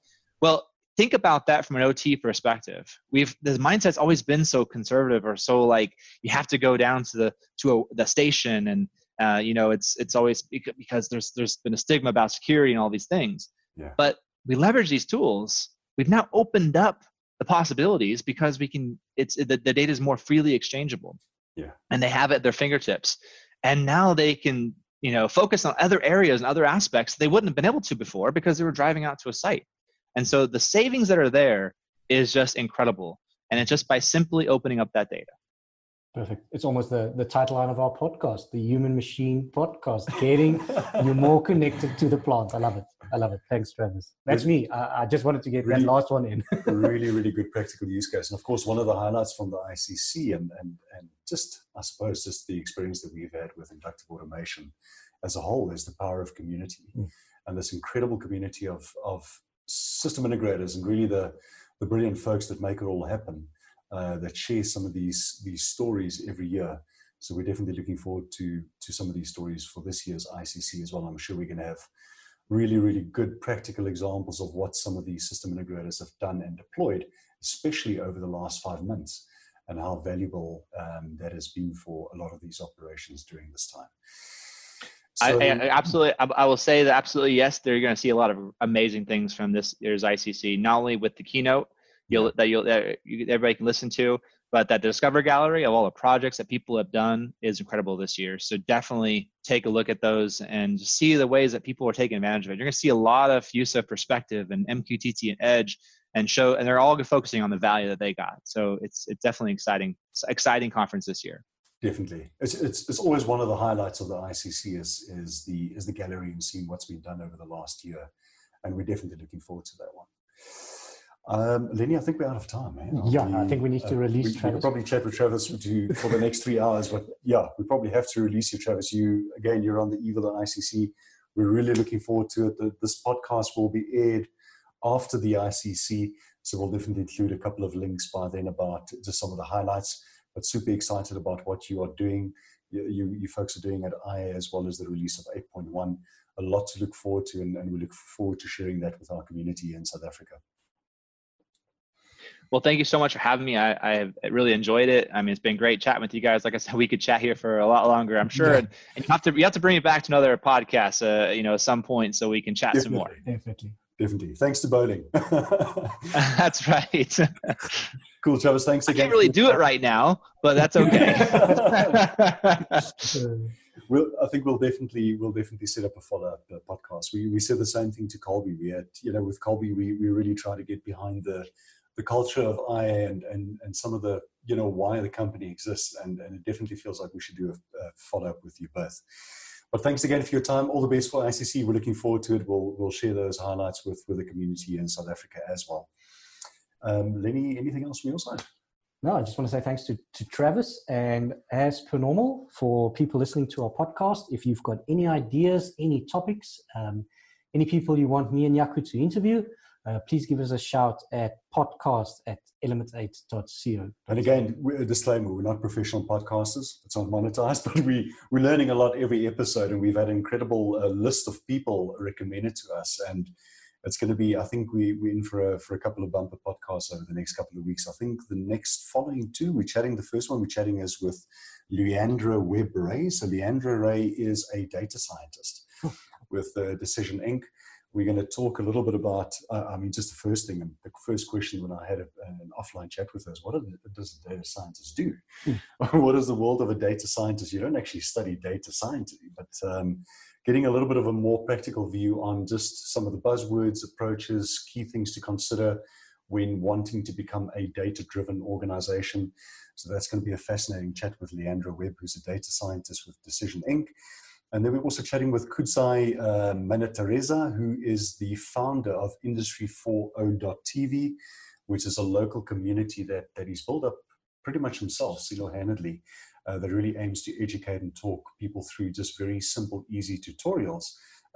Well, think about that from an OT perspective. We've the mindset's always been so conservative or so like you have to go down to the to a, the station and uh, you know it's it's always because there's there's been a stigma about security and all these things. Yeah. But we leverage these tools. We've now opened up the possibilities because we can. It's the, the data is more freely exchangeable. Yeah. And they have it at their fingertips, and now they can you know focus on other areas and other aspects they wouldn't have been able to before because they were driving out to a site and so the savings that are there is just incredible. And it's just by simply opening up that data. Perfect. It's almost the, the title line of our podcast, the Human Machine Podcast, getting you more connected to the plant. I love it. I love it. Thanks, Travis. That's me. I, I just wanted to get really, that last one in. really, really good practical use case. And of course, one of the highlights from the ICC and, and, and just, I suppose, just the experience that we've had with inductive automation as a whole is the power of community. Mm. And this incredible community of, of system integrators and really the, the brilliant folks that make it all happen uh, that share some of these these stories every year. So we're definitely looking forward to to some of these stories for this year's ICC as well. I'm sure we're going to have really really good practical examples of what some of these system integrators have done and deployed, especially over the last five months, and how valuable um, that has been for a lot of these operations during this time. So, I, I, absolutely, I, I, will say that absolutely yes. They're going to see a lot of amazing things from this year's ICC. Not only with the keynote you'll, that you'll that you, everybody can listen to, but that Discover Gallery of all the projects that people have done is incredible this year. So definitely take a look at those and see the ways that people are taking advantage of it. You're going to see a lot of use of perspective and MQTT and Edge and show, and they're all focusing on the value that they got. So it's it's definitely exciting exciting conference this year. Definitely, it's, it's it's always one of the highlights of the ICC is is the is the gallery and seeing what's been done over the last year, and we're definitely looking forward to that one. Um, Lenny, I think we're out of time, man. Yeah, I think we need to uh, release we, Travis. We could probably chat with Travis to, for the next three hours, but yeah, we probably have to release you, Travis. You again, you're on the eve of the ICC. We're really looking forward to it. The, this podcast will be aired after the ICC, so we'll definitely include a couple of links by then about just some of the highlights but super excited about what you are doing. You, you, you folks are doing at IA as well as the release of 8.1. A lot to look forward to, and, and we look forward to sharing that with our community in South Africa. Well, thank you so much for having me. I, I have really enjoyed it. I mean, it's been great chatting with you guys. Like I said, we could chat here for a lot longer, I'm sure. Yeah. And, and, you have to you have to bring it back to another podcast, uh, you know, at some point, so we can chat Definitely. some more. Definitely. Definitely. Thanks to bowling. that's right. cool, Travis. Thanks again. I can't really do it right now, but that's okay. we'll, I think we'll definitely we'll definitely set up a follow up uh, podcast. We we said the same thing to Colby. We had you know with Colby we we really try to get behind the the culture of IA and and and some of the you know why the company exists and and it definitely feels like we should do a, a follow up with you both. But thanks again for your time. All the best for ICC. We're looking forward to it. We'll, we'll share those highlights with, with the community in South Africa as well. Um, Lenny, anything else from your side? No, I just want to say thanks to, to Travis. And as per normal, for people listening to our podcast, if you've got any ideas, any topics, um, any people you want me and Jaco to interview, uh, please give us a shout at podcast at element8.co. And again, a disclaimer, we're not professional podcasters. It's not monetized, but we, we're learning a lot every episode and we've had an incredible uh, list of people recommended to us. And it's going to be, I think we, we're in for a, for a couple of bumper podcasts over the next couple of weeks. I think the next following two, we're chatting, the first one we're chatting is with Leandra Webb Ray. So Leandra Ray is a data scientist with uh, Decision Inc we're going to talk a little bit about, uh, I mean, just the first thing, and the first question when I had a, an offline chat with her is, what the, does a data scientist do? Hmm. what is the world of a data scientist? You don't actually study data science, but um, getting a little bit of a more practical view on just some of the buzzwords, approaches, key things to consider when wanting to become a data-driven organization. So that's going to be a fascinating chat with Leandra Webb, who's a data scientist with Decision Inc., and then we're also chatting with Kudzai uh, Manditereza, who is the founder of Industry40.tv, which is a local community that, that he's built up pretty much himself, single-handedly, uh, that really aims to educate and talk people through just very simple, easy tutorials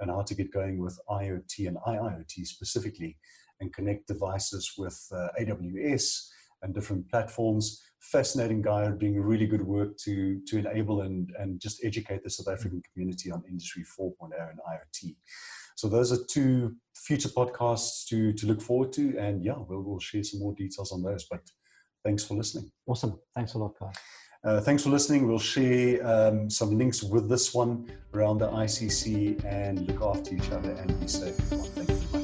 and how to get going with IoT and IIoT specifically, and connect devices with uh, AWS and different platforms. Fascinating guy doing really good work to, to enable and, and just educate the South African community on Industry 4.0 and IoT. So those are two future podcasts to, to look forward to. And yeah, we'll, we'll share some more details on those. But thanks for listening. Awesome. Thanks a lot, guys. Uh, thanks for listening. We'll share um, some links with this one around the ICC and look after each other and be safe. Thank you